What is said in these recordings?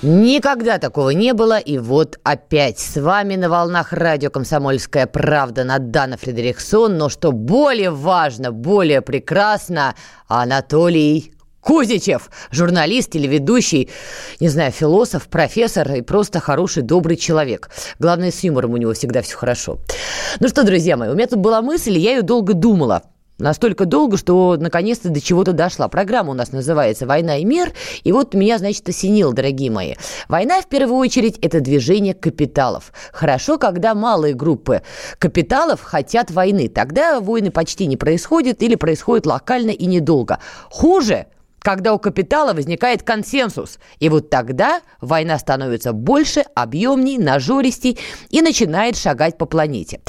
Никогда такого не было, и вот опять с вами на волнах радио «Комсомольская правда» Надана Фредериксон, но что более важно, более прекрасно, Анатолий Кузичев, журналист, телеведущий, не знаю, философ, профессор и просто хороший, добрый человек. Главное, с юмором у него всегда все хорошо. Ну что, друзья мои, у меня тут была мысль, и я ее долго думала. Настолько долго, что наконец-то до чего-то дошла. Программа у нас называется «Война и мир». И вот меня, значит, осенило, дорогие мои. Война, в первую очередь, это движение капиталов. Хорошо, когда малые группы капиталов хотят войны. Тогда войны почти не происходят или происходят локально и недолго. Хуже – когда у капитала возникает консенсус. И вот тогда война становится больше, объемней, нажористей и начинает шагать по планете.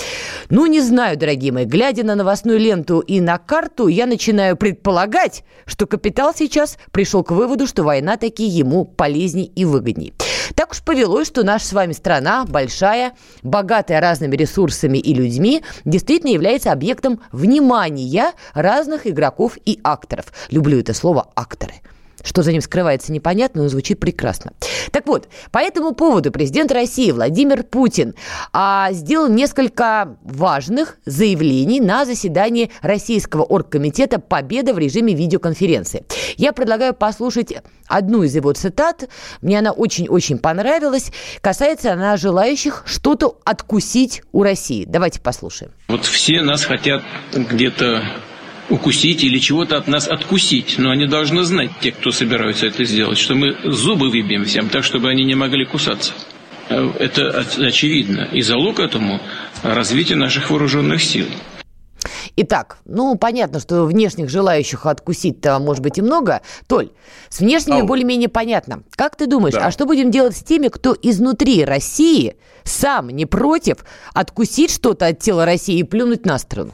Ну, не знаю, дорогие мои, глядя на новостную ленту и на карту, я начинаю предполагать, что капитал сейчас пришел к выводу, что война таки ему полезней и выгодней. Так уж повелось, что наша с вами страна, большая, богатая разными ресурсами и людьми, действительно является объектом внимания разных игроков и акторов. Люблю это слово «акторы». Что за ним скрывается, непонятно, но звучит прекрасно. Так вот, по этому поводу президент России Владимир Путин а, сделал несколько важных заявлений на заседании Российского оргкомитета «Победа» в режиме видеоконференции. Я предлагаю послушать одну из его цитат. Мне она очень-очень понравилась. Касается она желающих что-то откусить у России. Давайте послушаем. Вот все нас хотят где-то укусить или чего-то от нас откусить. Но они должны знать, те, кто собираются это сделать, что мы зубы выбьем всем так, чтобы они не могли кусаться. Э, это очевидно. И залог этому – развитие наших вооруженных сил. Итак, ну, понятно, что внешних желающих откусить-то может быть и много. Толь, с внешними Ау. более-менее понятно. Как ты думаешь, да. а что будем делать с теми, кто изнутри России сам не против откусить что-то от тела России и плюнуть на страну?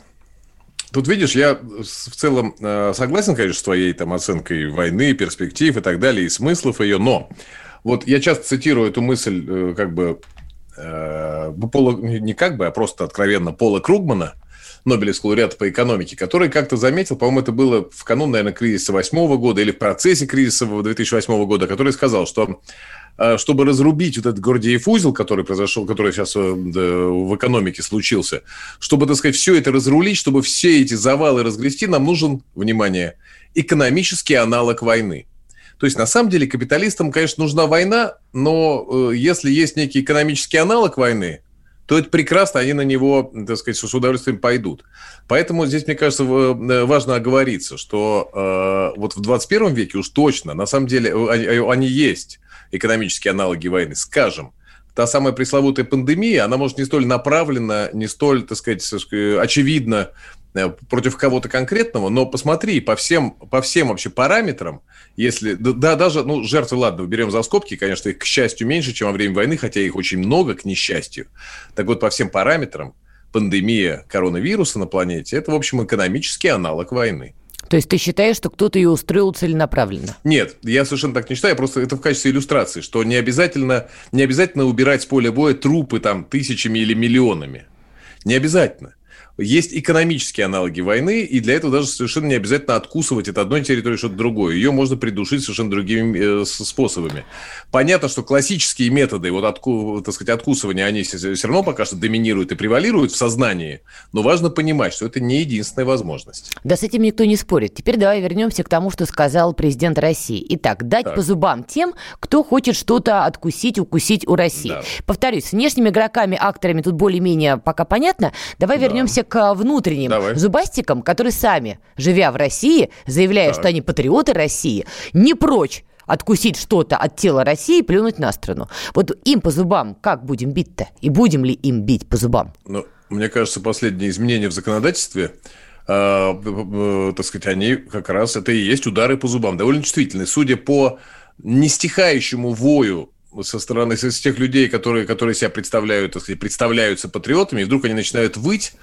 Тут, видишь, я в целом э, согласен, конечно, с твоей там оценкой войны, перспектив и так далее, и смыслов ее, но вот я часто цитирую эту мысль э, как бы э, Пола, не как бы, а просто откровенно Пола Кругмана, Нобелевского лауреата по экономике, который как-то заметил, по-моему, это было в канун, наверное, кризиса 2008 года или в процессе кризиса 2008 года, который сказал, что чтобы разрубить вот этот Гордиев узел, который произошел, который сейчас э, в экономике случился, чтобы, так сказать, все это разрулить, чтобы все эти завалы разгрести, нам нужен, внимание, экономический аналог войны. То есть, на самом деле, капиталистам, конечно, нужна война, но э, если есть некий экономический аналог войны, то это прекрасно, они на него, так сказать, с удовольствием пойдут. Поэтому здесь, мне кажется, важно оговориться, что э, вот в 21 веке уж точно, на самом деле, они, они есть экономические аналоги войны. Скажем, та самая пресловутая пандемия, она может не столь направлена, не столь, так сказать, очевидно э, против кого-то конкретного, но посмотри, по всем, по всем вообще параметрам, если, да, даже, ну, жертвы, ладно, берем за скобки, конечно, их, к счастью, меньше, чем во время войны, хотя их очень много, к несчастью. Так вот, по всем параметрам, пандемия коронавируса на планете – это, в общем, экономический аналог войны. То есть ты считаешь, что кто-то ее устроил целенаправленно? Нет, я совершенно так не считаю, просто это в качестве иллюстрации, что не обязательно, не обязательно убирать с поля боя трупы там тысячами или миллионами. Не обязательно. Есть экономические аналоги войны, и для этого даже совершенно не обязательно откусывать от одной территории что-то другое. Ее можно придушить совершенно другими э, способами. Понятно, что классические методы, вот отку, так сказать, откусывания, они все равно пока что доминируют и превалируют в сознании, но важно понимать, что это не единственная возможность. Да, с этим никто не спорит. Теперь давай вернемся к тому, что сказал президент России. Итак, дать так. по зубам тем, кто хочет что-то откусить, укусить у России. Да. Повторюсь, с внешними игроками, акторами тут более-менее пока понятно. Давай да. вернемся к внутренним Давай. зубастикам, которые сами, живя в России, заявляя, так. что они патриоты России, не прочь откусить что-то от тела России и плюнуть на страну. Вот им по зубам как будем бить-то? И будем ли им бить по зубам? Ну, мне кажется, последние изменения в законодательстве э, так сказать, они как раз это и есть удары по зубам, довольно чувствительные. Судя по нестихающему вою со стороны с тех людей, которые, которые себя представляют, так сказать, представляются патриотами, и вдруг они начинают выть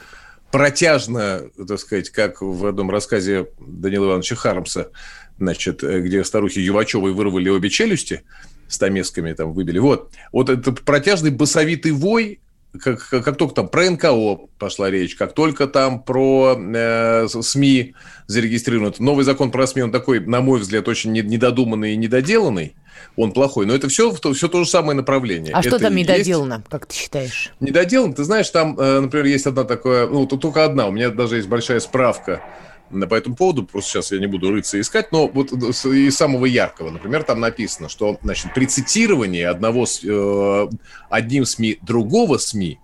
протяжно, так сказать, как в одном рассказе Данила Ивановича Хармса, значит, где старухи Ювачевой вырвали обе челюсти, стамесками там выбили. Вот. Вот этот протяжный басовитый вой, как, как только там про НКО пошла речь, как только там про э, СМИ зарегистрирован, новый закон про СМИ, он такой, на мой взгляд, очень недодуманный и недоделанный, он плохой. Но это все, все то же самое направление. А это что там недоделано, есть... как ты считаешь? Недоделано, ты знаешь, там, э, например, есть одна такая, ну, только одна, у меня даже есть большая справка по этому поводу, просто сейчас я не буду рыться и искать, но вот из самого яркого, например, там написано, что значит, при цитировании одного, э, одним СМИ другого СМИ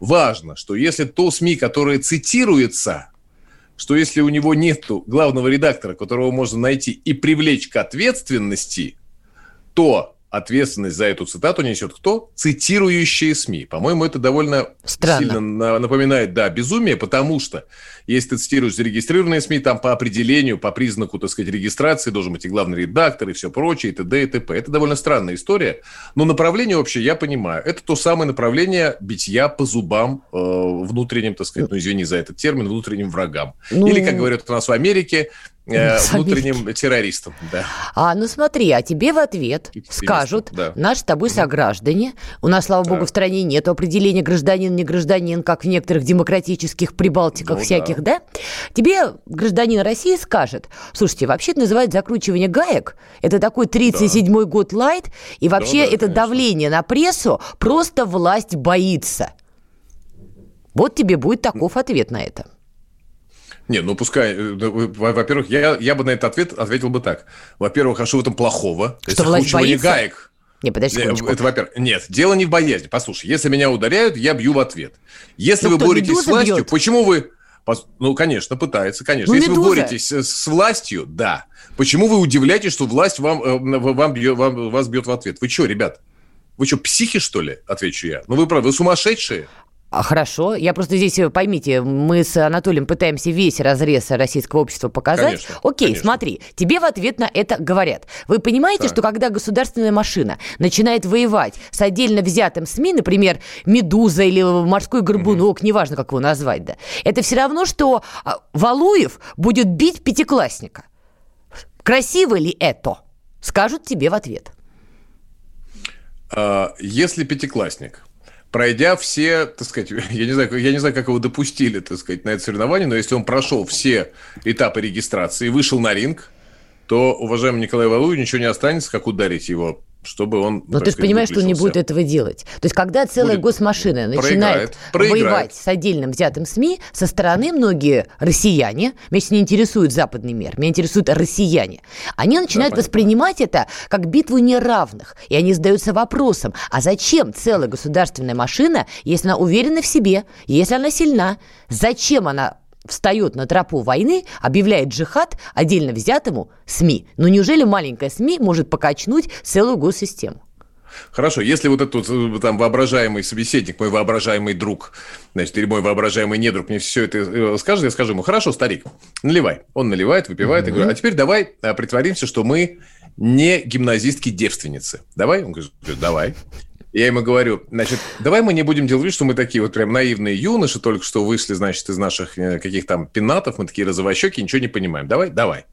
важно, что если то СМИ, которое цитируется, что если у него нет главного редактора, которого можно найти и привлечь к ответственности, то ответственность за эту цитату несет кто? Цитирующие СМИ. По-моему, это довольно Странно. сильно напоминает, да, безумие, потому что если ты цитируешь зарегистрированные СМИ, там по определению, по признаку, так сказать, регистрации должен быть и главный редактор, и все прочее, и т.д. и т.п. Это довольно странная история, но направление вообще я понимаю. Это то самое направление битья по зубам э, внутренним, так сказать, ну, извини за этот термин, внутренним врагам. Ну... Или, как говорят у нас в Америке, Э, внутренним террористом, да. А, ну смотри, а тебе в ответ скажут да. наши с тобой сограждане. У нас, слава богу, да. в стране нет определения гражданин, не гражданин, как в некоторых демократических прибалтиках ну, всяких, да. да? Тебе гражданин России скажет, слушайте, вообще это называют закручивание гаек. Это такой 37-й да. год лайт, и вообще да, да, это конечно. давление на прессу, просто власть боится. Вот тебе будет таков ответ на это. Не, ну пускай, э, во-первых, я, я бы на этот ответ ответил бы так. Во-первых, а что в этом плохого? Что власть боится? гаек. Не, подожди секундочку. Это, во-первых, нет, дело не в боязни. Послушай, если меня ударяют, я бью в ответ. Если ну, вы боретесь с властью, бьет? почему вы... Ну, конечно, пытается, конечно. Ну, если медуза. вы боретесь с, властью, да. Почему вы удивляетесь, что власть вам, э, вам, бьет, вам вас бьет в ответ? Вы что, ребят? Вы что, психи, что ли? Отвечу я. Ну, вы правы, вы сумасшедшие. А, хорошо. Я просто здесь, э, поймите, мы с Анатолием пытаемся весь разрез российского общества показать. Конечно, Окей, конечно. смотри, тебе в ответ на это говорят. Вы понимаете, так. что когда государственная машина начинает воевать с отдельно взятым СМИ, например, «Медуза» или «Морской горбунок», угу. неважно, как его назвать, да, это все равно, что а, Валуев будет бить пятиклассника. Красиво ли это? Скажут тебе в ответ. А, если пятиклассник пройдя все, так сказать, я не знаю, я не знаю, как его допустили, так сказать, на это соревнование, но если он прошел все этапы регистрации и вышел на ринг, то, уважаемый Николай Валуев, ничего не останется, как ударить его чтобы он... Но ты же понимаешь, что он не будет этого делать. То есть, когда целая будет... госмашина начинает проиграет, воевать с отдельным взятым СМИ, со стороны многие россияне, меня не интересует западный мир, меня интересуют россияне, они начинают да, воспринимать это как битву неравных. И они задаются вопросом, а зачем целая государственная машина, если она уверена в себе, если она сильна? Зачем она встает на тропу войны, объявляет джихад отдельно взятому СМИ. Но неужели маленькая СМИ может покачнуть целую госсистему? Хорошо, если вот этот э, там воображаемый собеседник, мой воображаемый друг, значит, или мой воображаемый недруг мне все это э, скажет, я скажу ему, хорошо, старик, наливай. Он наливает, выпивает, mm-hmm. и говорю, а теперь давай э, притворимся, что мы не гимназистки-девственницы. Давай? Он говорит, давай. Я ему говорю, значит, давай мы не будем делать вид, что мы такие вот прям наивные юноши, только что вышли, значит, из наших э, каких там пенатов, мы такие розовощеки, ничего не понимаем. Давай, давай.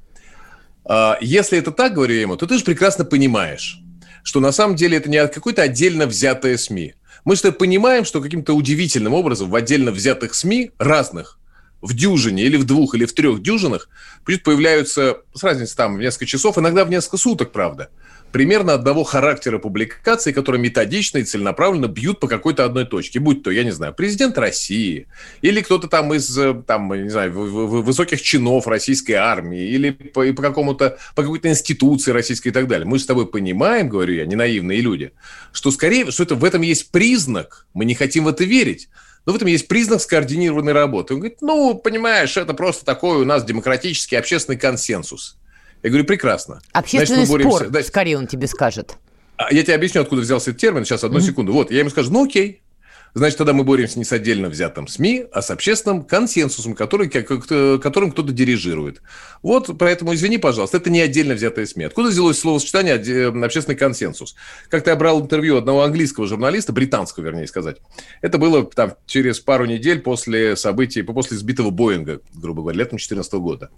А, если это так, говорю я ему, то ты же прекрасно понимаешь, что на самом деле это не какое-то отдельно взятое СМИ. Мы что понимаем, что каким-то удивительным образом в отдельно взятых СМИ разных, в дюжине или в двух или в трех дюжинах, появляются с разницей там в несколько часов, иногда в несколько суток, правда – примерно одного характера публикаций, которые методично и целенаправленно бьют по какой-то одной точке. Будь то, я не знаю, президент России, или кто-то там из, э, там, не знаю, высоких чинов российской армии, или по, по какому-то, по какой-то институции российской и так далее. Мы с тобой понимаем, говорю я, не наивные люди, что скорее, что это в этом есть признак, мы не хотим в это верить, но в этом есть признак скоординированной работы. Он говорит, ну, понимаешь, это просто такой у нас демократический общественный консенсус. Я говорю, прекрасно. Общественный Значит, спор, да. скорее он тебе скажет. А, я тебе объясню, откуда взялся этот термин. Сейчас, одну mm-hmm. секунду. Вот, я ему скажу, ну окей. значит, тогда мы боремся не с отдельно взятым СМИ, а с общественным консенсусом, который, которым кто-то дирижирует. Вот, поэтому извини, пожалуйста, это не отдельно взятые СМИ. Откуда взялось словосочетание «общественный консенсус»? Как-то я брал интервью одного английского журналиста, британского, вернее сказать. Это было там через пару недель после событий, после сбитого Боинга, грубо говоря, летом 2014 года.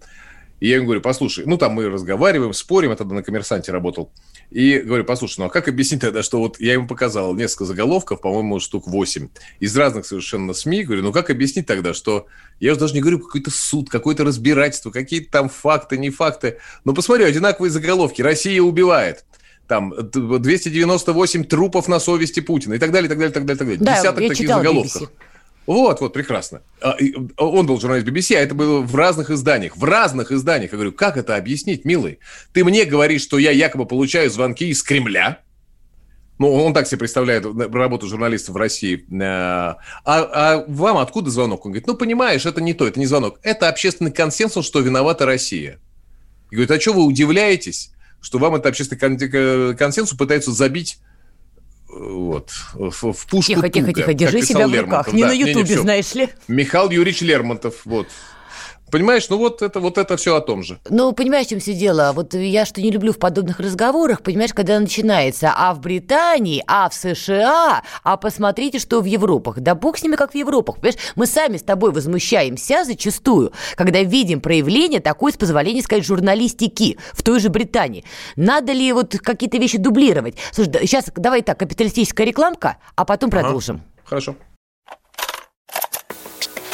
И я ему говорю, послушай, ну там мы разговариваем, спорим, я тогда на коммерсанте работал. И говорю, послушай, ну а как объяснить тогда, что вот я ему показал несколько заголовков, по-моему, штук 8, из разных совершенно СМИ. Говорю, ну как объяснить тогда, что я уже даже не говорю какой-то суд, какое-то разбирательство, какие-то там факты, не факты. Но посмотри, одинаковые заголовки. Россия убивает там 298 трупов на совести Путина и так далее, и так далее, и так далее, и так далее. Да, Десяток таких заголовков. BBC. Вот, вот, прекрасно. А, он был журналист BBC, а это было в разных изданиях. В разных изданиях. Я говорю, как это объяснить, милый? Ты мне говоришь, что я якобы получаю звонки из Кремля. Ну, он так себе представляет работу журналиста в России. А, а вам откуда звонок? Он говорит, ну, понимаешь, это не то, это не звонок. Это общественный консенсус, что виновата Россия. И говорит, а что вы удивляетесь, что вам это общественный консенсус пытаются забить вот, в, в пушку Тихо, тихо, тихо, держи себя в руках. Не да, на Ютубе, знаешь ли. Михаил Юрьевич Лермонтов, вот. Понимаешь, ну вот это, вот это все о том же. Ну, понимаешь, в чем все дело? Вот я что не люблю в подобных разговорах, понимаешь, когда начинается, а в Британии, а в США, а посмотрите, что в Европах. Да бог с ними, как в Европах. Понимаешь, мы сами с тобой возмущаемся зачастую, когда видим проявление такой, с позволения сказать, журналистики в той же Британии. Надо ли вот какие-то вещи дублировать? Слушай, сейчас давай так, капиталистическая рекламка, а потом ага. продолжим. Хорошо.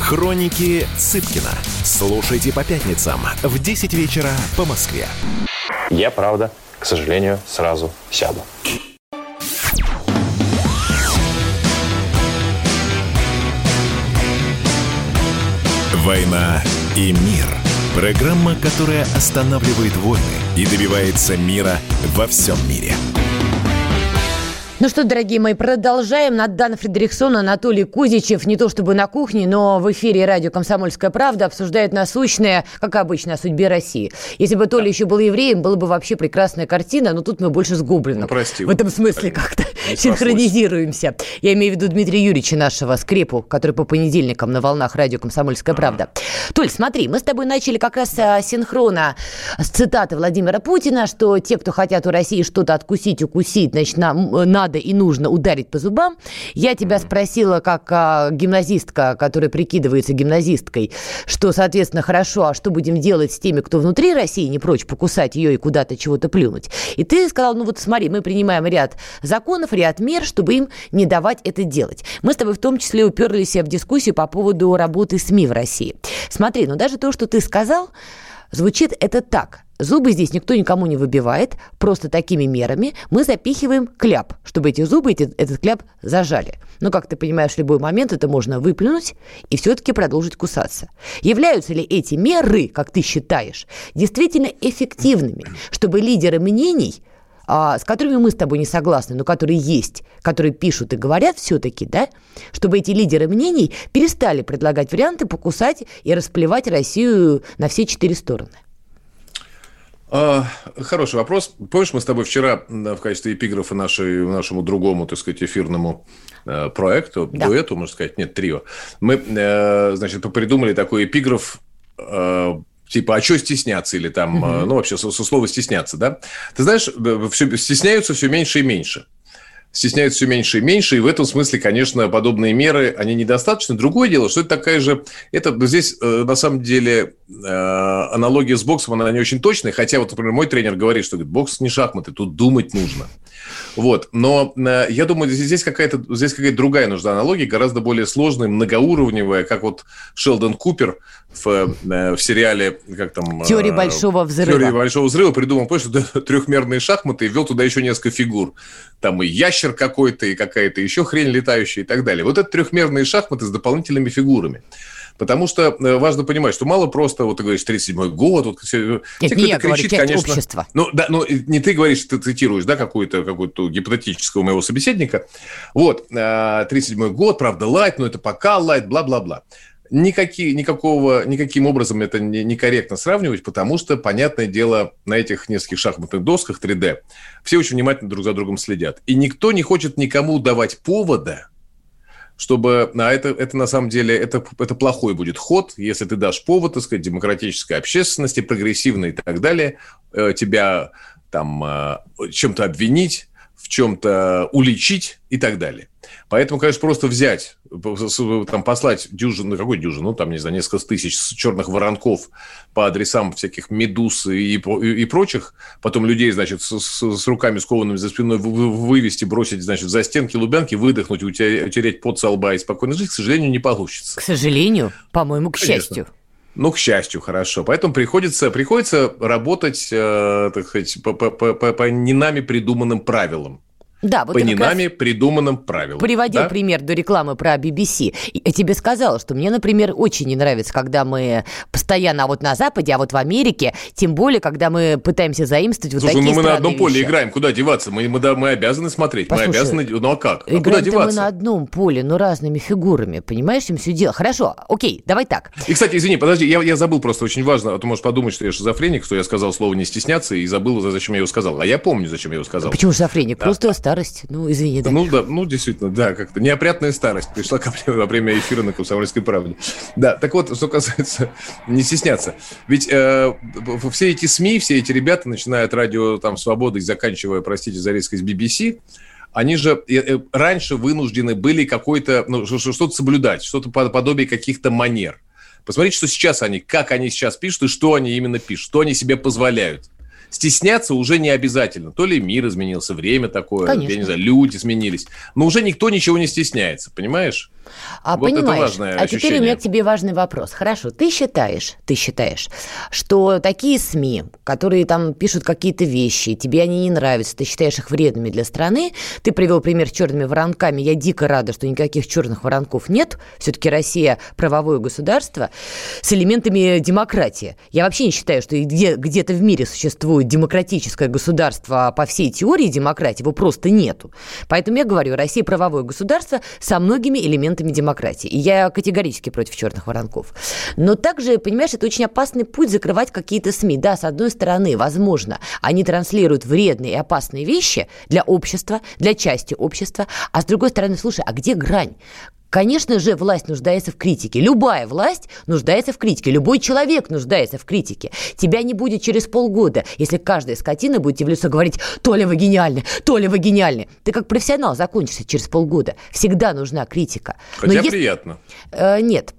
Хроники Цыпкина. Слушайте по пятницам в 10 вечера по Москве. Я, правда, к сожалению, сразу сяду. «Война и мир» – программа, которая останавливает войны и добивается мира во всем мире – ну что, дорогие мои, продолжаем. Надана Фредериксон, Анатолий Кузичев, не то чтобы на кухне, но в эфире радио «Комсомольская правда» обсуждают насущное, как обычно, о судьбе России. Если бы Толя еще был евреем, была бы вообще прекрасная картина, но тут мы больше с Гоблином. Ну, прости. В этом смысле как-то синхронизируемся. Я имею в виду Дмитрия Юрьевича, нашего скрепу, который по понедельникам на волнах радио «Комсомольская правда». Толь, смотри, мы с тобой начали как раз а, синхрона с цитаты Владимира Путина, что те, кто хотят у России что-то откусить, укусить, значит, на, на надо и нужно ударить по зубам. Я тебя спросила, как а, гимназистка, которая прикидывается гимназисткой, что, соответственно, хорошо, а что будем делать с теми, кто внутри России не прочь покусать ее и куда-то чего-то плюнуть. И ты сказал, ну вот смотри, мы принимаем ряд законов, ряд мер, чтобы им не давать это делать. Мы с тобой в том числе уперлись в дискуссию по поводу работы СМИ в России. Смотри, ну даже то, что ты сказал, звучит это так. Зубы здесь никто никому не выбивает, просто такими мерами мы запихиваем кляп, чтобы эти зубы, эти, этот кляп зажали. Но, как ты понимаешь, в любой момент это можно выплюнуть и все-таки продолжить кусаться. Являются ли эти меры, как ты считаешь, действительно эффективными, чтобы лидеры мнений с которыми мы с тобой не согласны, но которые есть, которые пишут и говорят все-таки, да, чтобы эти лидеры мнений перестали предлагать варианты покусать и расплевать Россию на все четыре стороны. А, хороший вопрос. Помнишь, мы с тобой вчера в качестве эпиграфа нашей, нашему другому, так сказать, эфирному э, проекту, да. дуэту, можно сказать, нет, трио, мы, э, значит, придумали такой эпиграф э, типа, а что стесняться? Или там, угу. ну, вообще, со, со слова стесняться, да? Ты знаешь, все, стесняются все меньше и меньше стесняются все меньше и меньше, и в этом смысле, конечно, подобные меры, они недостаточны. Другое дело, что это такая же... Это здесь, э, на самом деле, э, аналогия с боксом, она не очень точная, хотя вот, например, мой тренер говорит, что говорит, бокс не шахматы, тут думать нужно. Вот. Но э, я думаю, здесь какая-то здесь какая-то другая нужна аналогия, гораздо более сложная, многоуровневая, как вот Шелдон Купер в, в сериале, как там... Теория большого взрыва. Теория большого взрыва придумал, помнишь, что трехмерные шахматы и ввел туда еще несколько фигур. Там и ящер какой-то, и какая-то еще хрень летающая и так далее. Вот это трехмерные шахматы с дополнительными фигурами. Потому что э, важно понимать, что мало просто, вот ты говоришь, 37-й год, вот все, Нет, те, не я кричит, говорю, конечно, общества. Ну, да, ну, не ты говоришь, ты цитируешь, да, какую-то какую гипотетического моего собеседника. Вот, 37-й э, год, правда, лайт, но это пока лайт, бла-бла-бла. Никакие, никакого, никаким образом это не, некорректно сравнивать, потому что, понятное дело, на этих нескольких шахматных досках 3D все очень внимательно друг за другом следят. И никто не хочет никому давать повода чтобы... А это, это на самом деле, это, это плохой будет ход, если ты дашь повод, так сказать, демократической общественности, прогрессивной и так далее, э, тебя там э, чем-то обвинить, в чем-то уличить и так далее. Поэтому, конечно, просто взять, там, послать дюжину, ну, какой дюжину, ну, там, не знаю, несколько тысяч черных воронков по адресам всяких медуз и, и, и прочих, потом людей, значит, с, с, с руками скованными за спиной вывести, бросить, значит, за стенки Лубянки, выдохнуть, утереть пот со лба и спокойно жить, к сожалению, не получится. К сожалению, по-моему, к Конечно. счастью. Ну, к счастью, хорошо. Поэтому приходится, приходится работать, э, так сказать, по, по, по, по не нами придуманным правилам. Да, вот по не нами придуманным правилам. Приводил да? пример до рекламы про BBC. Я тебе сказала, что мне, например, очень не нравится, когда мы постоянно а вот на Западе, а вот в Америке, тем более, когда мы пытаемся заимствовать вот Слушай, такие ну мы на одном вещи. поле играем, куда деваться? Мы, мы, мы обязаны смотреть, Послушай, мы обязаны... Ну а как? А куда деваться? мы на одном поле, но разными фигурами, понимаешь, им все дело. Хорошо, окей, давай так. И, кстати, извини, подожди, я, я забыл просто очень важно, а то можешь подумать, что я шизофреник, что я сказал слово «не стесняться» и забыл, зачем я его сказал. А я помню, зачем я его сказал. Почему шизофреник? Да. Просто старость, ну, извини да. Ну, да, ну, действительно, да, как-то неопрятная старость пришла ко мне во время эфира на «Комсомольской правде». Да, так вот, что касается не стесняться. Ведь э, все эти СМИ, все эти ребята, начиная от радио там «Свободы» и заканчивая, простите за резкость, BBC, они же э, э, раньше вынуждены были какой-то, ну, что-то соблюдать, что-то подобие каких-то манер. Посмотрите, что сейчас они, как они сейчас пишут и что они именно пишут, что они себе позволяют стесняться уже не обязательно. То ли мир изменился, время такое, Конечно. я не знаю, люди изменились. Но уже никто ничего не стесняется, понимаешь? А вот понимаешь, это важное а ощущение. теперь у меня к тебе важный вопрос. Хорошо, ты считаешь, ты считаешь, что такие СМИ, которые там пишут какие-то вещи, тебе они не нравятся, ты считаешь их вредными для страны, ты привел пример с черными воронками, я дико рада, что никаких черных воронков нет, все-таки Россия правовое государство с элементами демократии. Я вообще не считаю, что где, где-то в мире существует демократическое государство по всей теории демократии, его просто нету. Поэтому я говорю, Россия правовое государство со многими элементами демократии. И я категорически против черных воронков. Но также, понимаешь, это очень опасный путь закрывать какие-то СМИ. Да, с одной стороны, возможно, они транслируют вредные и опасные вещи для общества, для части общества, а с другой стороны, слушай, а где грань? Конечно же, власть нуждается в критике. Любая власть нуждается в критике. Любой человек нуждается в критике. Тебя не будет через полгода, если каждая скотина будет тебе в лицо говорить «То ли вы гениальны, то ли вы гениальны». Ты как профессионал закончишься через полгода. Всегда нужна критика. Хотя Но если... приятно. Э, нет.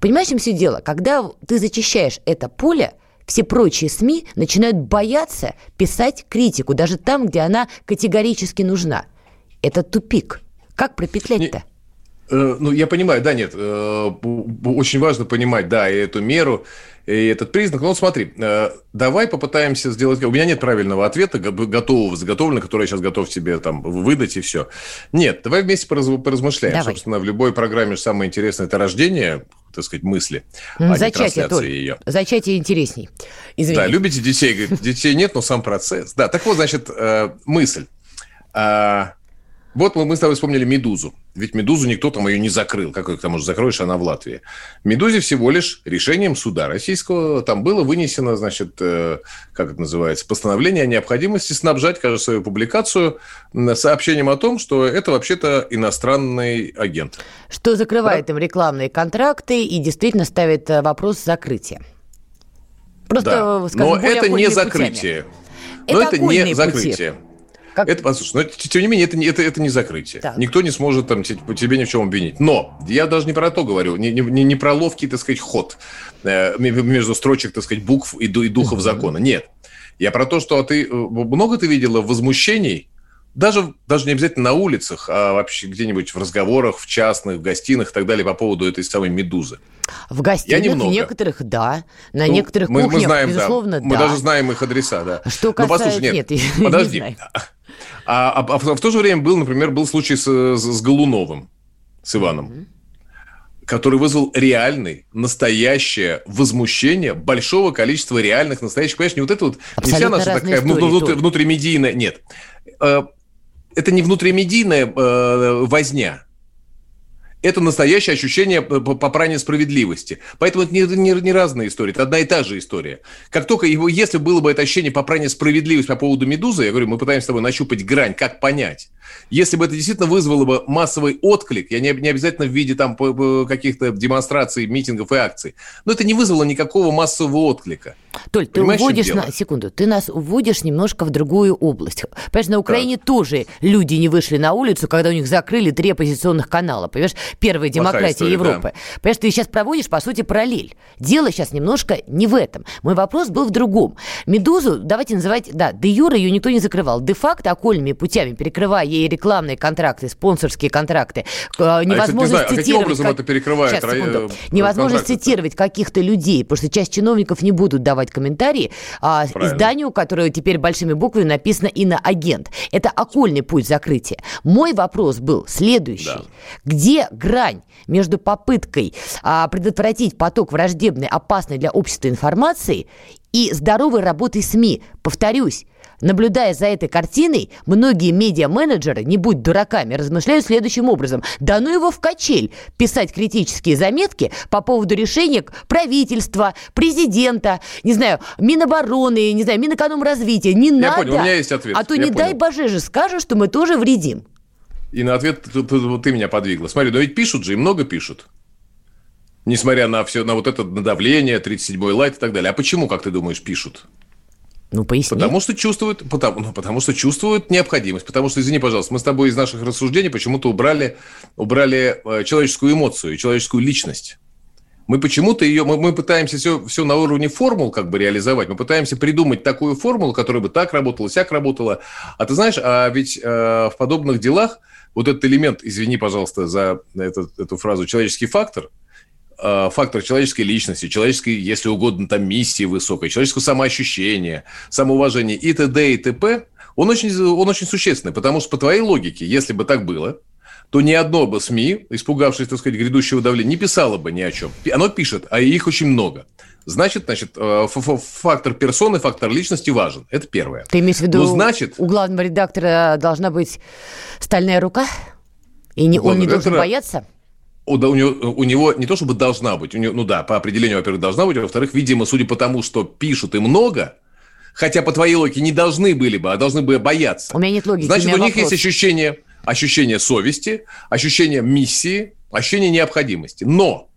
Понимаешь, чем все дело? Когда ты зачищаешь это поле, все прочие СМИ начинают бояться писать критику, даже там, где она категорически нужна. Это тупик. Как пропетлять-то? Э, ну, я понимаю, да, нет, э, очень важно понимать, да, и эту меру, и этот признак. Но вот смотри, э, давай попытаемся сделать... У меня нет правильного ответа, готового, заготовленного, который я сейчас готов тебе там выдать, и все. Нет, давай вместе поразмышляем. Давай. Собственно, в любой программе самое интересное – это рождение, так сказать, мысли, а Зачатие, не ее. Зачатие интересней. Извини. Да, любите детей? Детей нет, но сам процесс. Да, так вот, значит, мысль. Вот мы, мы с тобой вспомнили «Медузу». Ведь «Медузу» никто там ее не закрыл. Как ее там уже закроешь, она в Латвии. «Медузе» всего лишь решением суда российского там было вынесено, значит, э, как это называется, постановление о необходимости снабжать, кажется, свою публикацию сообщением о том, что это вообще-то иностранный агент. Что закрывает да? им рекламные контракты и действительно ставит э, вопрос закрытия. Просто, да. скажем, Но это не закрытие. Путями. Но это, это не закрытие. Пути. Как... Это, послушай, но тем не менее, это, это, это не закрытие. Так. Никто не сможет там, тебе ни в чем обвинить. Но я даже не про то говорю, не, не, не про ловкий, так сказать, ход э, между строчек, так сказать, букв и, и духов закона. Нет. Я про то, что а ты много ты видела возмущений даже, даже не обязательно на улицах, а вообще где-нибудь в разговорах, в частных, в гостиных и так далее по поводу этой самой «Медузы». В гостиных немного. некоторых, да. На ну, некоторых мы, кухнях, мы знаем, безусловно, да. да. Мы даже знаем их адреса, да. Что касается... Ну, послушай, нет, нет подожди. Не а, а, а в, в то же время был, например, был случай с, с, с Голуновым, с Иваном. Mm-hmm который вызвал реальный, настоящее возмущение большого количества реальных, настоящих, понимаешь, не вот это вот, Абсолютно не вся наша такая истории, внутри, внутримедийная, нет. Это не внутримедийная э, возня, это настоящее ощущение попрания справедливости. Поэтому это не, не, не разные истории, это одна и та же история. Как только его, если было бы это ощущение попрания справедливости по поводу «Медузы», я говорю, мы пытаемся с тобой нащупать грань, как понять. Если бы это действительно вызвало бы массовый отклик, я не, не обязательно в виде там каких-то демонстраций, митингов и акций, но это не вызвало никакого массового отклика. Толь, ты Понимаешь, уводишь на секунду, ты нас уводишь немножко в другую область. Понимаешь, на Украине так. тоже люди не вышли на улицу, когда у них закрыли три оппозиционных канала. Понимаешь, первая демократия история, Европы. Да. Понимаешь, ты сейчас проводишь, по сути, параллель. Дело сейчас немножко не в этом. Мой вопрос был в другом. Медузу, давайте называть, да, де юра ее никто не закрывал. Де-факто окольными путями, перекрывая ей рекламные контракты, спонсорские контракты, невозможно а, кстати, не знаю, а каким образом как... это перекрывает? Сейчас, секунду. Невозможно цитировать каких-то людей, потому что часть чиновников не будут давать комментарии а, изданию, которое теперь большими буквами написано «Иноагент». Это окольный путь закрытия. Мой вопрос был следующий. Да. Где грань между попыткой а, предотвратить поток враждебной, опасной для общества информации и здоровой работой СМИ? Повторюсь, Наблюдая за этой картиной, многие медиа-менеджеры, не будь дураками, размышляют следующим образом. Да ну его в качель писать критические заметки по поводу решения правительства, президента, не знаю, Минобороны, не знаю, Минэкономразвития. Не Я надо. Понял, у меня есть ответ. А то Я не понял. дай боже же скажут, что мы тоже вредим. И на ответ ты, ты, ты меня подвигла. Смотри, но ведь пишут же, и много пишут. Несмотря на все, на вот это давление, 37-й лайт и так далее. А почему, как ты думаешь, пишут? Ну, поясни. Потому что чувствуют, потому, ну, потому что чувствуют необходимость. Потому что, извини, пожалуйста, мы с тобой из наших рассуждений почему-то убрали, убрали э, человеческую эмоцию, человеческую личность. Мы почему-то ее, мы, мы пытаемся все, все на уровне формул как бы реализовать. Мы пытаемся придумать такую формулу, которая бы так работала, сяк работала. А ты знаешь, а ведь э, в подобных делах вот этот элемент, извини, пожалуйста, за этот, эту фразу, человеческий фактор – Э, фактор человеческой личности, человеческой, если угодно, там, миссии высокой, человеческого самоощущения, самоуважения и т.д. и т.п., он очень, он очень существенный, потому что по твоей логике, если бы так было, то ни одно бы СМИ, испугавшись, так сказать, грядущего давления, не писало бы ни о чем. Оно пишет, а их очень много. Значит, значит, э, фактор персоны, фактор личности важен. Это первое. Ты имеешь в виду, ну, значит, у главного редактора должна быть стальная рука? И не, он не должен бояться? у, у, него, у него не то чтобы должна быть, у него, ну да, по определению, во-первых, должна быть, а во-вторых, видимо, судя по тому, что пишут и много, хотя по твоей логике не должны были бы, а должны бы бояться. У меня нет логики. Значит, у, у них вопрос. есть ощущение, ощущение совести, ощущение миссии, ощущение необходимости. Но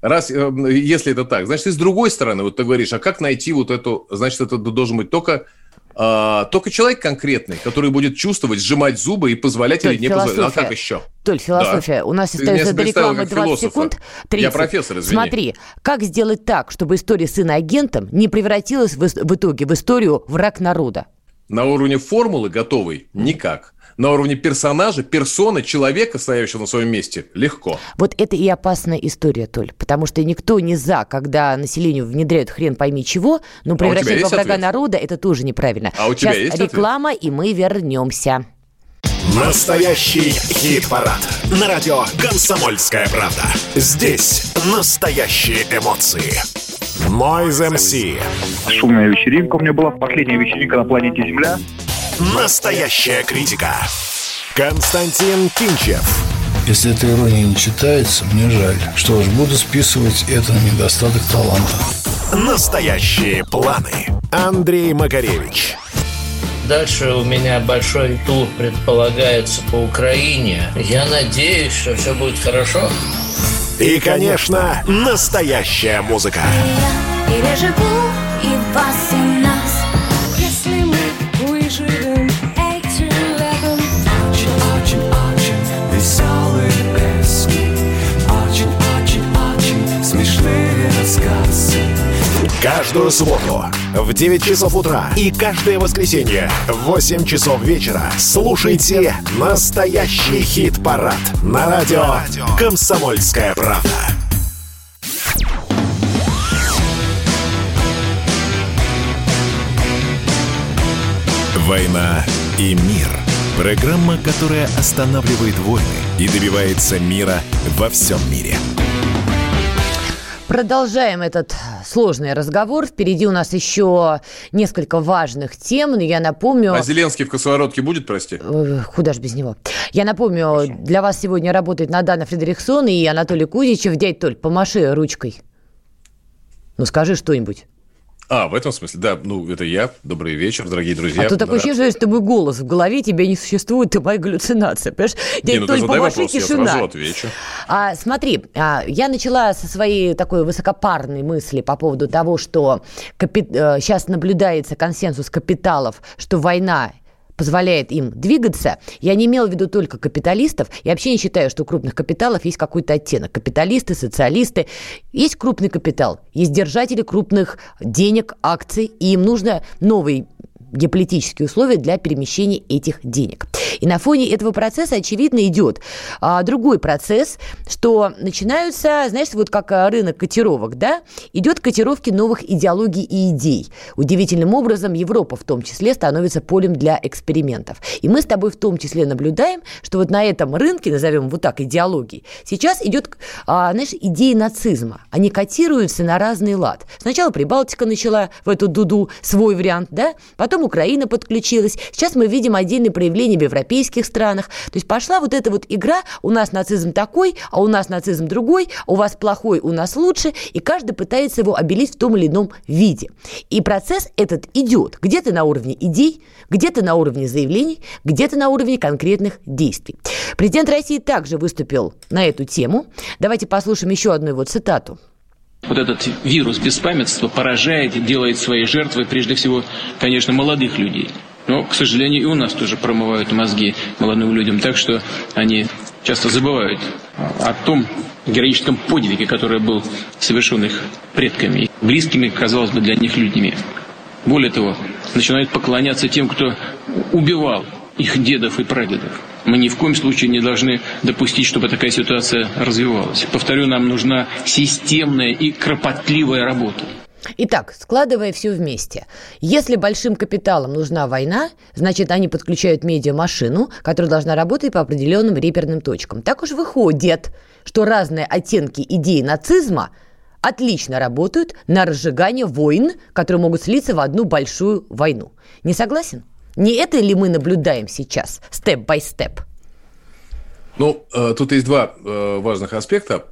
раз, э, если это так, значит, и с другой стороны, вот ты говоришь, а как найти вот эту, значит, это должен быть только а, только человек конкретный, который будет чувствовать, сжимать зубы и позволять Толь, или не позволять. А как еще? Толь, философия. Да. У нас остается до рекламы 20 философа. секунд. 30. Я профессор, извини. Смотри, как сделать так, чтобы история сына агентом не превратилась в, в итоге в историю враг народа? На уровне формулы готовой никак на уровне персонажа, персоны, человека, стоящего на своем месте, легко. Вот это и опасная история, Толь, потому что никто не за, когда населению внедряют хрен пойми чего, но превращать а во врага ответ? народа это тоже неправильно. А у тебя Сейчас есть реклама, ответ? и мы вернемся. Настоящий хит-парад. На радио «Комсомольская правда». Здесь настоящие эмоции. Noise MC. Шумная вечеринка у меня была. Последняя вечеринка на планете Земля. Настоящая критика. Константин Кинчев. Если эта ирония не читается, мне жаль. Что ж, буду списывать это на недостаток таланта. Настоящие планы. Андрей Макаревич. Дальше у меня большой тур предполагается по Украине. Я надеюсь, что все будет хорошо. И, конечно, настоящая музыка. Я переживу и вас, и Каждую субботу в 9 часов утра и каждое воскресенье в 8 часов вечера слушайте настоящий хит-парад на радио «Комсомольская правда». «Война и мир» – программа, которая останавливает войны и добивается мира во всем мире. Продолжаем этот сложный разговор. Впереди у нас еще несколько важных тем. Я напомню... А Зеленский в косоворотке будет, прости? Э, Куда ж без него? Я напомню, Хорошо. для вас сегодня работает Надана Фредериксон и Анатолий Кузичев. Дядь Толь, помаши ручкой. Ну, скажи что-нибудь. А, в этом смысле, да. Ну, это я. Добрый вечер, дорогие друзья. А то такое ощущение, что тобой голос в голове, тебя не существует, ты моя галлюцинация. Понимаешь? Не, ну Толь, ты помаши, вопрос, тишина. я сразу отвечу. А, смотри, а, я начала со своей такой высокопарной мысли по поводу того, что капи... сейчас э, наблюдается консенсус капиталов, что война позволяет им двигаться, я не имела в виду только капиталистов. Я вообще не считаю, что у крупных капиталов есть какой-то оттенок. Капиталисты, социалисты. Есть крупный капитал, есть держатели крупных денег, акций, и им нужно новый геополитические условия для перемещения этих денег. И на фоне этого процесса, очевидно, идет а, другой процесс, что начинаются, знаешь, вот как а, рынок котировок, да, идет котировки новых идеологий и идей. Удивительным образом Европа в том числе становится полем для экспериментов. И мы с тобой в том числе наблюдаем, что вот на этом рынке, назовем вот так, идеологии, сейчас идет, а, знаешь, идеи нацизма. Они котируются на разный лад. Сначала Прибалтика начала в эту дуду свой вариант, да, потом Украина подключилась. Сейчас мы видим отдельные проявления в европейских странах. То есть пошла вот эта вот игра, у нас нацизм такой, а у нас нацизм другой, у вас плохой, у нас лучше, и каждый пытается его обелить в том или ином виде. И процесс этот идет где-то на уровне идей, где-то на уровне заявлений, где-то на уровне конкретных действий. Президент России также выступил на эту тему. Давайте послушаем еще одну его цитату. Вот этот вирус беспамятства поражает, делает свои жертвы, прежде всего, конечно, молодых людей. Но, к сожалению, и у нас тоже промывают мозги молодым людям, так что они часто забывают о том героическом подвиге, который был совершен их предками, близкими, казалось бы, для них людьми. Более того, начинают поклоняться тем, кто убивал их дедов и прадедов. Мы ни в коем случае не должны допустить, чтобы такая ситуация развивалась. Повторю, нам нужна системная и кропотливая работа. Итак, складывая все вместе. Если большим капиталам нужна война, значит, они подключают медиамашину, которая должна работать по определенным реперным точкам. Так уж выходит, что разные оттенки идеи нацизма отлично работают на разжигание войн, которые могут слиться в одну большую войну. Не согласен? Не это ли мы наблюдаем сейчас, степ-бай-степ? Ну, э, тут есть два э, важных аспекта.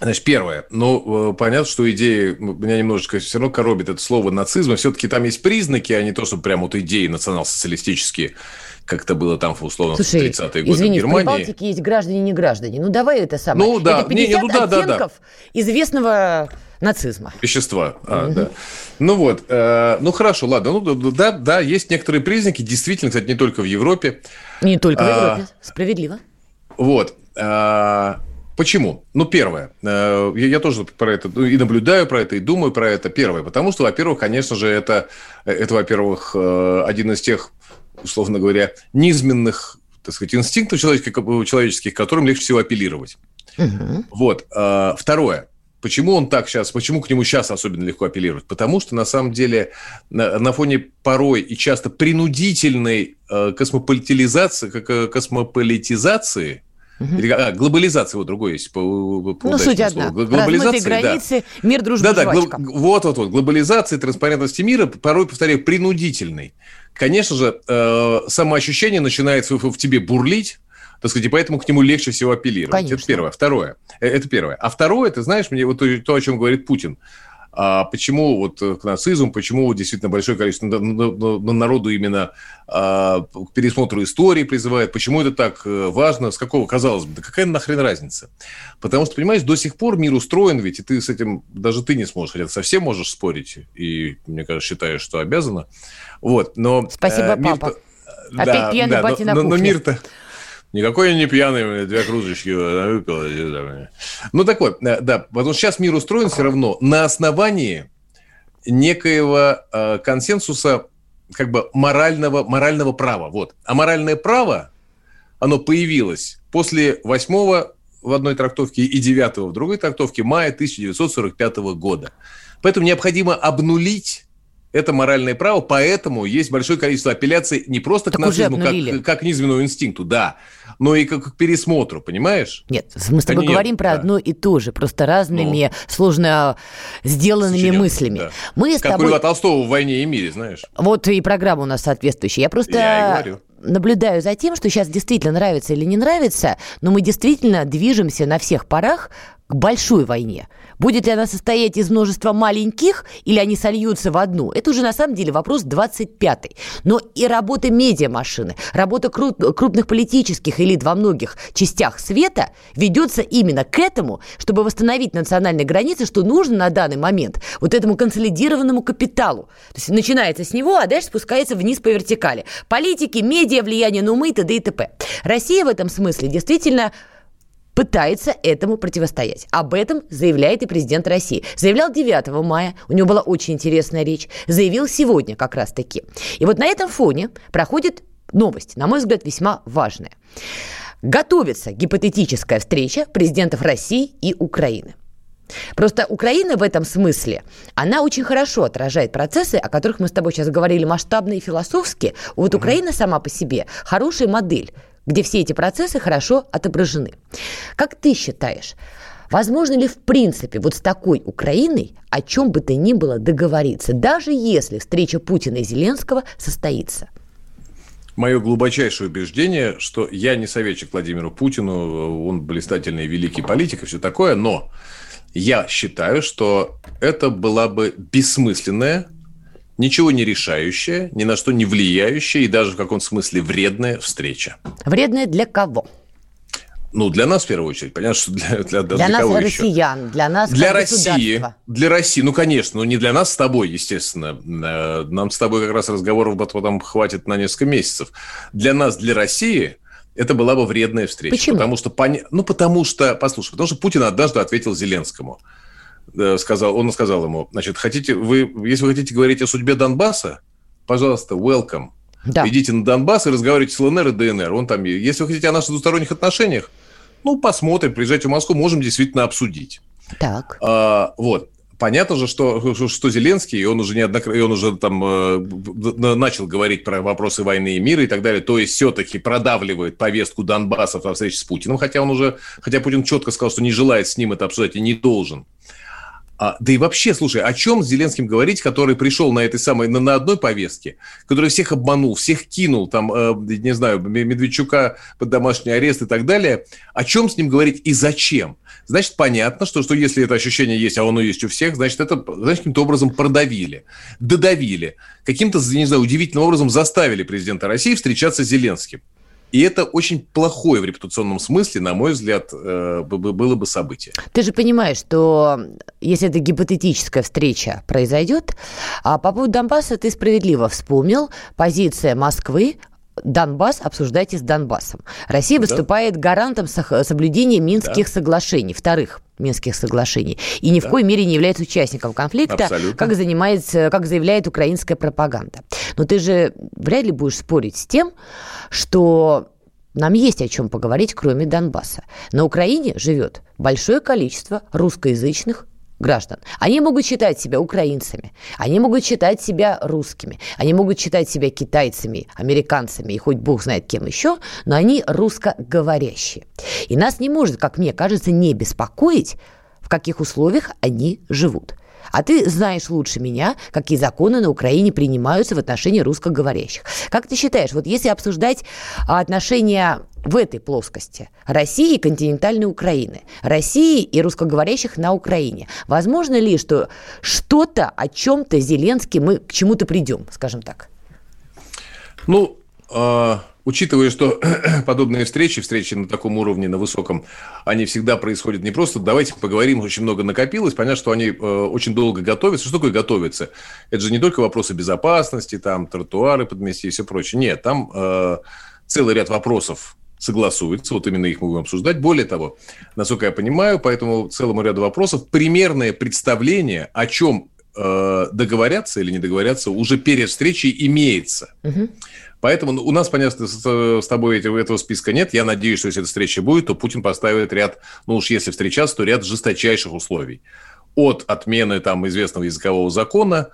Значит, первое. Ну, э, понятно, что идея меня немножечко все равно коробит это слово нацизма. Все-таки там есть признаки, а не то, что прям вот идеи национал-социалистические, как это было там, условно, Слушай, в 30-е годы извини, в Германии. в Прибалтике есть граждане и не граждане. Ну, давай это самое. Ну, да. Это 50 не, не, ну, да, оттенков да, да. известного нацизма. Вещества. А, да. Ну вот, э, ну хорошо, ладно. Ну да, да, есть некоторые признаки, действительно, кстати, не только в Европе. Не только в А, Европе, справедливо. Вот. А, Почему? Ну, первое. э, Я, тоже про это ну, и наблюдаю про это, и думаю про это. Первое. Потому что, во-первых, конечно же, это, это во-первых, э, один из тех, условно говоря, низменных так сказать, инстинктов человеческих, человеческих, которым легче всего апеллировать. Мгм. Вот. А, Второе. Почему он так сейчас, почему к нему сейчас особенно легко апеллировать? Потому что, на самом деле, на, на фоне порой и часто принудительной э, космополитизации, как, космополитизации, или, а, глобализации, вот другое есть. По, по Ну, суть одна. слову. Гл- Размытые да. границы, мир, дружба, Да, да, жвачка. вот, вот, вот. Глобализация, транспарентности мира, порой, повторяю, принудительной. Конечно же, э, самоощущение начинает в, в тебе бурлить, так сказать, и поэтому к нему легче всего апеллировать. Конечно. Это первое. Второе. Э, Это первое. А второе, ты знаешь, мне вот то, о чем говорит Путин. А почему вот э, к нацизму, почему действительно большое количество на- на- на- на народу именно а, к пересмотру истории призывает, почему это так э, важно, с какого, казалось бы, да какая нахрен разница? Потому что, понимаешь, до сих пор мир устроен ведь, и ты с этим, даже ты не сможешь, хотя ты совсем можешь спорить, и, мне кажется, считаешь, что обязана. Вот, но... Спасибо, э, мир-то- папа. Опять пьяный но- батя на но, но мир-то... Никакой я не пьяный, две кружечки выпил. Ну, так вот, э, да, потому что сейчас мир устроен все равно на основании некоего э, консенсуса как бы морального, морального права. Вот. А моральное право, оно появилось после восьмого в одной трактовке и девятого в другой трактовке мая 1945 года. Поэтому необходимо обнулить это моральное право, поэтому есть большое количество апелляций не просто так к нацизму, как, как к низменному инстинкту, да, но и как к пересмотру, понимаешь? Нет, мы с тобой Нет, говорим про да. одно и то же, просто разными ну, сложно сделанными сочинен, мыслями. Да. Мы с как тобой... у Льва Толстого в «Войне и мире», знаешь. Вот и программа у нас соответствующая. Я просто... Я наблюдаю за тем, что сейчас действительно нравится или не нравится, но мы действительно движемся на всех парах к большой войне. Будет ли она состоять из множества маленьких, или они сольются в одну, это уже на самом деле вопрос 25-й. Но и работа медиамашины, работа крупных политических элит во многих частях света ведется именно к этому, чтобы восстановить национальные границы, что нужно на данный момент вот этому консолидированному капиталу. То есть начинается с него, а дальше спускается вниз по вертикали. Политики, медиа, влияние на умы и т.д. и т.п. Россия в этом смысле действительно пытается этому противостоять. Об этом заявляет и президент России. Заявлял 9 мая, у него была очень интересная речь, заявил сегодня как раз-таки. И вот на этом фоне проходит новость, на мой взгляд, весьма важная. Готовится гипотетическая встреча президентов России и Украины. Просто Украина в этом смысле, она очень хорошо отражает процессы, о которых мы с тобой сейчас говорили масштабно и философски. Вот Украина сама по себе хорошая модель где все эти процессы хорошо отображены. Как ты считаешь, возможно ли в принципе вот с такой Украиной о чем бы то ни было договориться, даже если встреча Путина и Зеленского состоится? Мое глубочайшее убеждение, что я не советчик Владимиру Путину, он блистательный великий политик и все такое, но я считаю, что это была бы бессмысленная ничего не решающая, ни на что не влияющая и даже в каком-то смысле вредная встреча. Вредная для кого? Ну, для нас в первую очередь. Понятно, что для, для, для, для нас, кого россиян, еще? для нас Для России. Для России, ну, конечно, но не для нас с тобой, естественно. Э, нам с тобой как раз разговоров потом хватит на несколько месяцев. Для нас, для России, это была бы вредная встреча. Почему? Потому что, ну, потому что, послушай, потому что Путин однажды ответил Зеленскому – сказал, он сказал ему, значит, хотите вы, если вы хотите говорить о судьбе Донбасса, пожалуйста, welcome. Да. Идите на Донбасс и разговаривайте с ЛНР и ДНР. Он там, если вы хотите о наших двусторонних отношениях, ну, посмотрим, приезжайте в Москву, можем действительно обсудить. Так. А, вот. Понятно же, что, что Зеленский, он уже неоднократно, он уже там э, начал говорить про вопросы войны и мира и так далее, то есть все-таки продавливает повестку Донбасса во встрече с Путиным, хотя он уже, хотя Путин четко сказал, что не желает с ним это обсуждать и не должен. А, да и вообще, слушай, о чем с Зеленским говорить, который пришел на этой самой, на, на одной повестке, который всех обманул, всех кинул, там, э, не знаю, Медведчука под домашний арест и так далее. О чем с ним говорить и зачем? Значит, понятно, что, что если это ощущение есть, а оно есть у всех, значит, это, значит, каким-то образом продавили, додавили, каким-то, не знаю, удивительным образом заставили президента России встречаться с Зеленским. И это очень плохое в репутационном смысле, на мой взгляд, э, было бы событие. Ты же понимаешь, что если эта гипотетическая встреча произойдет, а по поводу Донбасса ты справедливо вспомнил, позиция Москвы Донбасс обсуждайте с Донбассом. Россия выступает да. гарантом соблюдения Минских да. соглашений, вторых Минских соглашений, и ни да. в коей мере не является участником конфликта, как, занимается, как заявляет украинская пропаганда. Но ты же вряд ли будешь спорить с тем, что нам есть о чем поговорить, кроме Донбасса. На Украине живет большое количество русскоязычных граждан. Они могут считать себя украинцами, они могут считать себя русскими, они могут считать себя китайцами, американцами и хоть бог знает кем еще, но они русскоговорящие. И нас не может, как мне кажется, не беспокоить, в каких условиях они живут. А ты знаешь лучше меня, какие законы на Украине принимаются в отношении русскоговорящих. Как ты считаешь, вот если обсуждать отношения в этой плоскости России и континентальной Украины, России и русскоговорящих на Украине, возможно ли, что что-то о чем-то Зеленский мы к чему-то придем, скажем так? Ну, э, учитывая, что подобные встречи, встречи на таком уровне, на высоком, они всегда происходят не просто «давайте поговорим», очень много накопилось, понятно, что они э, очень долго готовятся. Что такое готовиться? Это же не только вопросы безопасности, там, тротуары подмести и все прочее. Нет, там э, целый ряд вопросов согласуется, вот именно их мы будем обсуждать. Более того, насколько я понимаю, по этому целому ряду вопросов примерное представление, о чем э, договорятся или не договорятся уже перед встречей имеется. Угу. Поэтому ну, у нас, понятно, с, с тобой этого, этого списка нет. Я надеюсь, что если эта встреча будет, то Путин поставит ряд, ну уж если встречаться, то ряд жесточайших условий. От отмены там известного языкового закона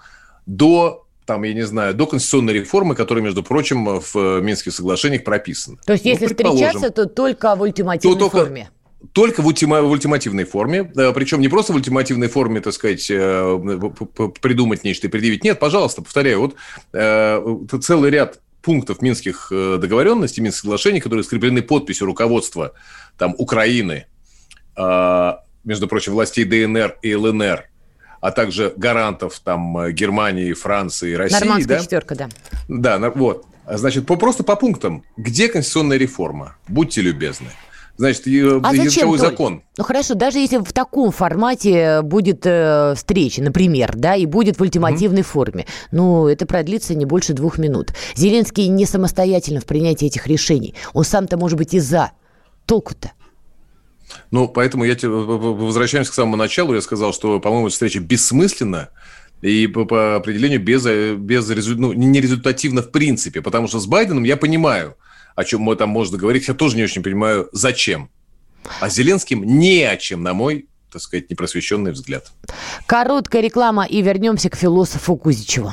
до там, я не знаю, до конституционной реформы, которая, между прочим, в Минских соглашениях прописана. То есть, ну, если встречаться, то только в ультимативной то форме? Только в, ультима, в ультимативной форме, причем не просто в ультимативной форме, так сказать, э, придумать нечто и предъявить. Нет, пожалуйста, повторяю, вот э, целый ряд пунктов минских э, договоренностей, минских соглашений, которые скреплены подписью руководства там, Украины, между прочим, властей ДНР и ЛНР, а также гарантов там э, Германии, Франции, России. Нормандская да? четверка, да. Да, вот. Значит, по, просто по пунктам. Где конституционная реформа? Будьте любезны. Значит, а языковой закон. Ну хорошо, даже если в таком формате будет э, встреча, например, да, и будет в ультимативной mm-hmm. форме, ну, это продлится не больше двух минут. Зеленский не самостоятельно в принятии этих решений. Он сам-то, может быть, и за. Толку-то? Ну, поэтому я возвращаемся к самому началу. Я сказал, что, по-моему, встреча бессмысленна и по, по определению без, без ну, нерезультативно в принципе. Потому что с Байденом я понимаю, о чем мы там можно говорить. Я тоже не очень понимаю, зачем. А с Зеленским не о чем, на мой так сказать, непросвещенный взгляд. Короткая реклама и вернемся к философу Кузичеву.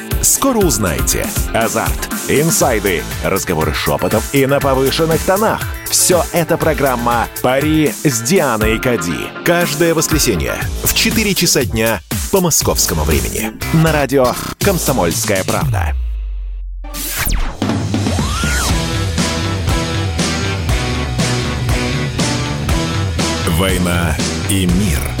Скоро узнаете. Азарт, инсайды, разговоры шепотов и на повышенных тонах. Все это программа «Пари с Дианой Кади». Каждое воскресенье в 4 часа дня по московскому времени. На радио «Комсомольская правда». «Война и мир» –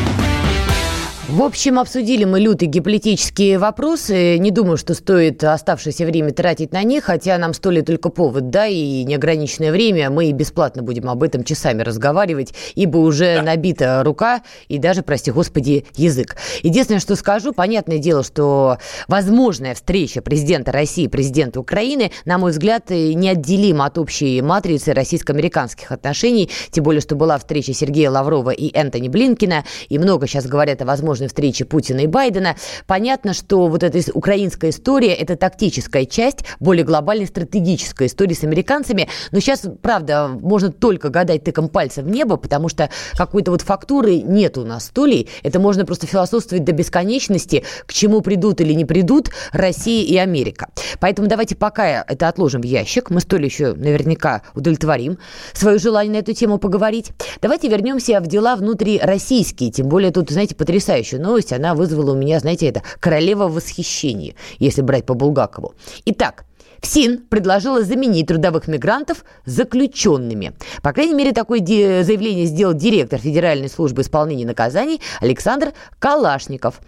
В общем, обсудили мы лютые геополитические вопросы. Не думаю, что стоит оставшееся время тратить на них, хотя нам сто ли только повод, да, и неограниченное время. Мы и бесплатно будем об этом часами разговаривать, ибо уже да. набита рука и даже, прости господи, язык. Единственное, что скажу, понятное дело, что возможная встреча президента России и президента Украины, на мой взгляд, неотделима от общей матрицы российско-американских отношений, тем более, что была встреча Сергея Лаврова и Энтони Блинкина, и много сейчас говорят о возможности возможной встречи Путина и Байдена, понятно, что вот эта украинская история – это тактическая часть более глобальной стратегической истории с американцами. Но сейчас, правда, можно только гадать тыком пальца в небо, потому что какой-то вот фактуры нет у нас столей. Это можно просто философствовать до бесконечности, к чему придут или не придут Россия и Америка. Поэтому давайте пока это отложим в ящик. Мы столи еще наверняка удовлетворим свое желание на эту тему поговорить. Давайте вернемся в дела внутрироссийские. Тем более тут, знаете, потрясающая потрясающую новость. Она вызвала у меня, знаете, это королева восхищения, если брать по Булгакову. Итак, ФСИН предложила заменить трудовых мигрантов заключенными. По крайней мере, такое заявление сделал директор Федеральной службы исполнения наказаний Александр Калашников.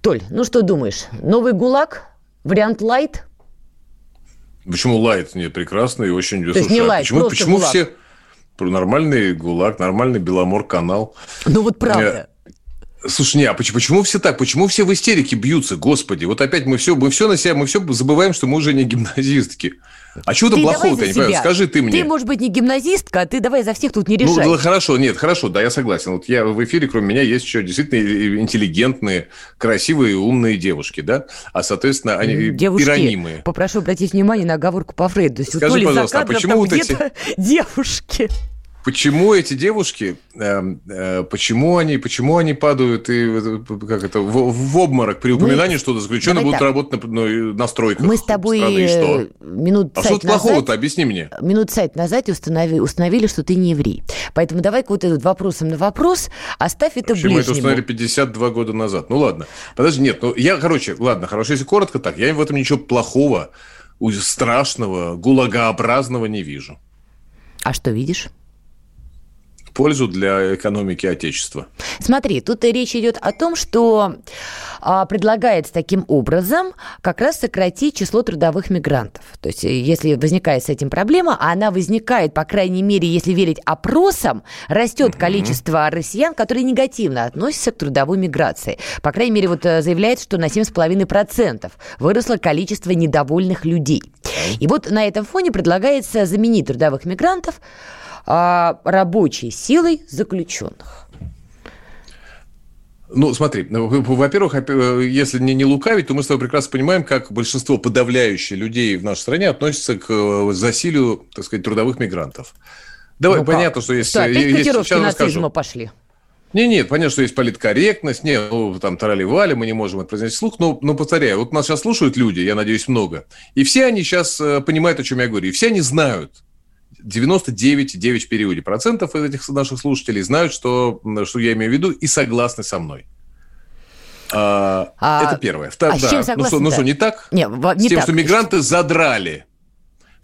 Толь, ну что думаешь, новый ГУЛАГ? Вариант лайт? Почему лайт? Нет, прекрасный и очень... То есть не а лайт, почему, почему все... Нормальный ГУЛАГ, нормальный Беломор-канал. Ну вот правда. Слушай, не, а почему, почему все так? Почему все в истерике бьются, господи? Вот опять мы все, мы все на себя, мы все забываем, что мы уже не гимназистки. А чего там плохого-то, не понимаю? Скажи ты мне. Ты, может быть, не гимназистка, а ты давай за всех тут не ну, решай. Ну, хорошо, нет, хорошо, да, я согласен. Вот я в эфире, кроме меня, есть еще действительно интеллигентные, красивые, умные девушки, да? А, соответственно, они девушки, пиранимые. попрошу обратить внимание на оговорку по Фрейду. Скажи, пожалуйста, а почему вот эти... девушки? Почему эти девушки, э, э, почему они, почему они падают и э, как это в, в обморок при упоминании, мы, что заключенные будут так. работать на, на стройках? Мы с тобой страны, что? минут а что плохого-то? Объясни мне. Минут сайт назад установили, установили, что ты не еврей. Поэтому давай-ка вот этот вопросом на вопрос оставь это Почему ближнему. это установили 52 года назад? Ну ладно. Подожди, нет, ну я, короче, ладно, хорошо, если коротко так, я в этом ничего плохого, страшного, гулагообразного не вижу. А что видишь? Пользу для экономики Отечества. Смотри, тут и речь идет о том, что а, предлагается таким образом как раз сократить число трудовых мигрантов. То есть, э, если возникает с этим проблема, а она возникает, по крайней мере, если верить опросам, растет угу. количество россиян, которые негативно относятся к трудовой миграции. По крайней мере, вот э, заявляется, что на 7,5% выросло количество недовольных людей. И вот на этом фоне предлагается заменить трудовых мигрантов а, рабочей силой заключенных. Ну, смотри, во-первых, если не, не лукавить, то мы с тобой прекрасно понимаем, как большинство подавляющих людей в нашей стране относятся к э, засилию, так сказать, трудовых мигрантов. Давай, ну, понятно, что есть... Что, опять есть, котировки нацизма пошли. Не, нет, понятно, что есть политкорректность, не, ну, там, тарали-вали, мы не можем это произнести вслух, но, но, повторяю, вот нас сейчас слушают люди, я надеюсь, много, и все они сейчас э, понимают, о чем я говорю, и все они знают, 99,9 в периоде процентов этих наших слушателей знают, что, что я имею в виду, и согласны со мной. А, а, это первое. Второе, а да. с чем согласны? Ну, что, ну что, не так? Не, не с тем, так. что мигранты задрали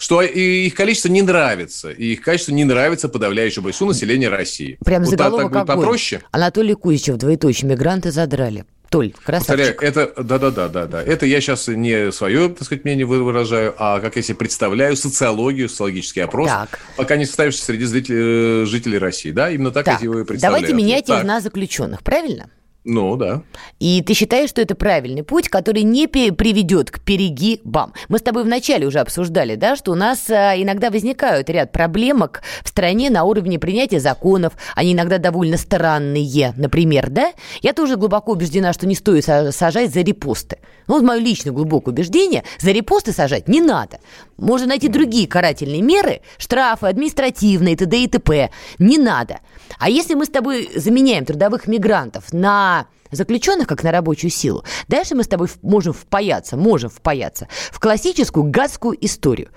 что их количество не нравится, и их качество не нравится подавляющему большинству населения России. Прям вот заголовок так, так попроще. Анатолий Кузичев, двоеточие, мигранты задрали. Толь, красавчик. Повторяю, это, да-да-да, да, да. Это я сейчас не свое, так сказать, мнение выражаю, а как я себе представляю социологию, социологический опрос, так. пока не составившийся среди зрителей, э, жителей России. Да, именно так, так. я его и представляю. Давайте менять так. на заключенных, правильно? Ну, да. И ты считаешь, что это правильный путь, который не приведет к перегибам? Мы с тобой вначале уже обсуждали, да, что у нас а, иногда возникают ряд проблемок в стране на уровне принятия законов. Они иногда довольно странные, например, да? Я тоже глубоко убеждена, что не стоит сажать за репосты. Ну, вот мое личное глубокое убеждение, за репосты сажать не надо. Можно найти другие карательные меры, штрафы, административные, т.д. и т.п. Не надо. А если мы с тобой заменяем трудовых мигрантов на заключенных, как на рабочую силу, дальше мы с тобой можем впаяться, можем впаяться в классическую гадскую историю.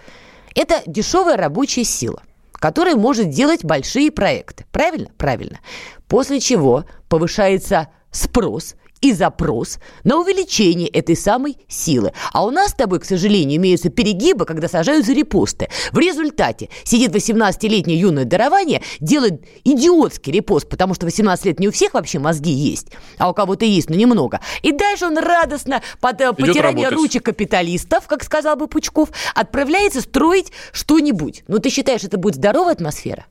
Это дешевая рабочая сила, которая может делать большие проекты. Правильно? Правильно. После чего повышается спрос – и запрос на увеличение этой самой силы. А у нас с тобой, к сожалению, имеются перегибы, когда сажают за репосты. В результате сидит 18-летнее юное дарование, делает идиотский репост, потому что 18 лет не у всех вообще мозги есть, а у кого-то есть, но немного. И дальше он радостно под э, потирание ручек капиталистов, как сказал бы Пучков, отправляется строить что-нибудь. Ну, ты считаешь, это будет здоровая атмосфера?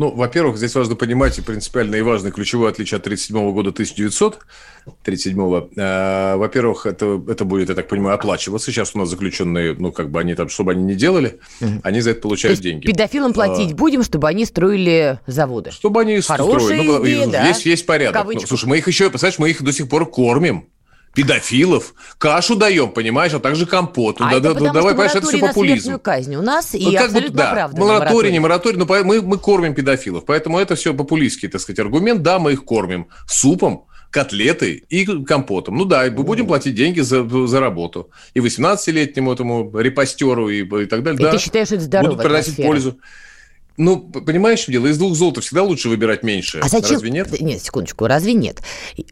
Ну, во-первых, здесь важно понимать и принципиально и важное ключевое отличие от 1937 года 1937. Э, во-первых, это, это будет, я так понимаю, оплачиваться. Сейчас у нас заключенные, ну, как бы они там, чтобы они не делали, они за это получают То деньги. Педофилам платить а, будем, чтобы они строили заводы. Чтобы они Хорошая строили. Ну, идея, ну, да? Есть, есть порядок. Ну, слушай, мы их еще, представляешь, мы их до сих пор кормим педофилов, кашу даем, понимаешь, а также компот. Ну, а да, это да, потому, давай, понимаешь, это все популизм. казнь у нас и как бы, да, мораторий, не мораторий, но мы, мы кормим педофилов, поэтому это все популистский, так сказать, аргумент. Да, мы их кормим супом, котлеты и компотом. Ну да, мы будем платить деньги за, за работу. И 18-летнему этому репостеру и, и так далее. И да, ты считаешь, это здоровая Будут приносить атмосфера? пользу. Ну, понимаешь, дело, из двух золотов всегда лучше выбирать меньше. А зачем? Разве нет? Нет, секундочку, разве нет?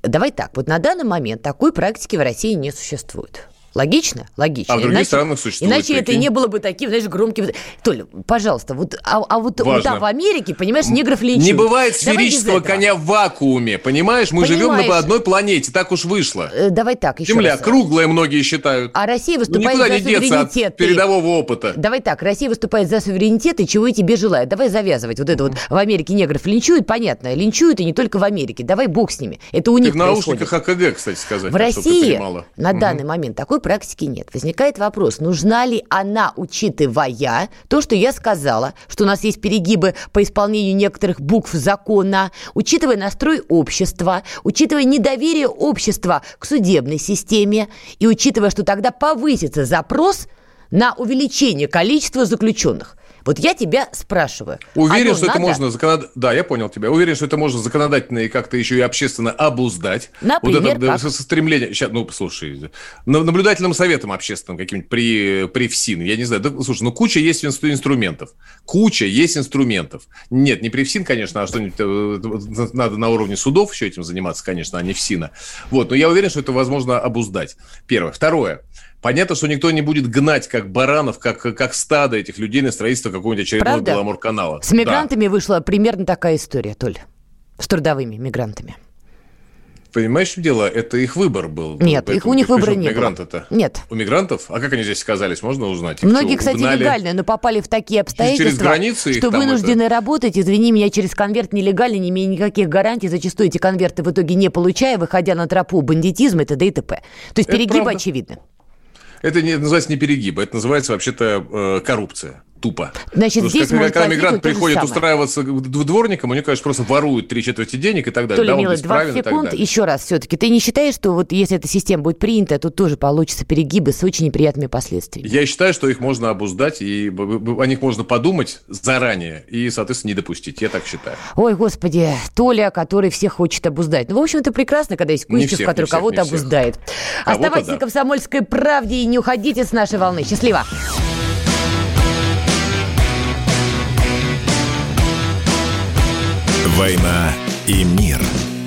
Давай так, вот на данный момент такой практики в России не существует. Логично? Логично. А в других иначе, странах существует. Иначе прикинь. это не было бы таким, знаешь, громким. Толя, пожалуйста, вот, а, а вот, вот там в Америке, понимаешь, негров линчуют. Не бывает сферического коня в вакууме, понимаешь? Мы понимаешь. живем на одной планете, так уж вышло. Э, давай так, еще Земля раз. круглая, многие считают. А Россия выступает ну, за суверенитет. От передового опыта. Давай так, Россия выступает за суверенитет, и чего и тебе желаю. Давай завязывать. Вот это вот в Америке негров линчуют, понятно. Линчуют и не только в Америке. Давай бог с ними. Это у них Ты в наушниках АКГ, кстати сказать. В России на данный момент такой практики нет возникает вопрос, нужна ли она, учитывая то, что я сказала, что у нас есть перегибы по исполнению некоторых букв закона, учитывая настрой общества, учитывая недоверие общества к судебной системе и учитывая, что тогда повысится запрос на увеличение количества заключенных. Вот я тебя спрашиваю. Уверен, что надо? это можно законодательно... Да, я понял тебя. Уверен, что это можно законодательно и как-то еще и общественно обуздать. Например, вот это как? стремление... Сейчас, ну, слушай, наблюдательным советом общественным каким-нибудь при, при ФСИН, я не знаю. Да, слушай, ну, куча есть инструментов. Куча есть инструментов. Нет, не при ФСИН, конечно, а что-нибудь э, надо на уровне судов еще этим заниматься, конечно, а не ФСИНа. Вот, но я уверен, что это возможно обуздать. Первое. Второе. Понятно, что никто не будет гнать, как баранов, как, как стадо этих людей на строительство какого-нибудь очередного Правда? Беломор-канала. С мигрантами да. вышла примерно такая история, Толь. С трудовыми мигрантами. Понимаешь, что дело? Это их выбор был. Нет, их у них выбора не мигрант это? Нет. У мигрантов? А как они здесь оказались? Можно узнать? Многие, что, кстати, угнали... легально, но попали в такие обстоятельства, через границы что вынуждены это... работать, извини меня, через конверт нелегально, не имея никаких гарантий, зачастую эти конверты в итоге не получая, выходя на тропу бандитизма и т.д. и т.п. То есть перегиб очевидно. Это не, называется не перегиб, это называется вообще-то э, коррупция тупо. Значит, Потому здесь что, когда, когда мигрант то приходит устраиваться дворником, у него, конечно, просто воруют три четверти денег и так далее. Толя, да, милый, 20 секунд, еще раз все-таки. Ты не считаешь, что вот если эта система будет принята, тут тоже получится перегибы с очень неприятными последствиями? Я считаю, что их можно обуздать, и о них можно подумать заранее и, соответственно, не допустить. Я так считаю. Ой, господи, Толя, который всех хочет обуздать. Ну, в общем, это прекрасно, когда есть Кузичев, который кого-то обуздает. Оставайтесь да. на «Комсомольской правде» и не уходите с нашей волны. Счастливо! «Война и мир».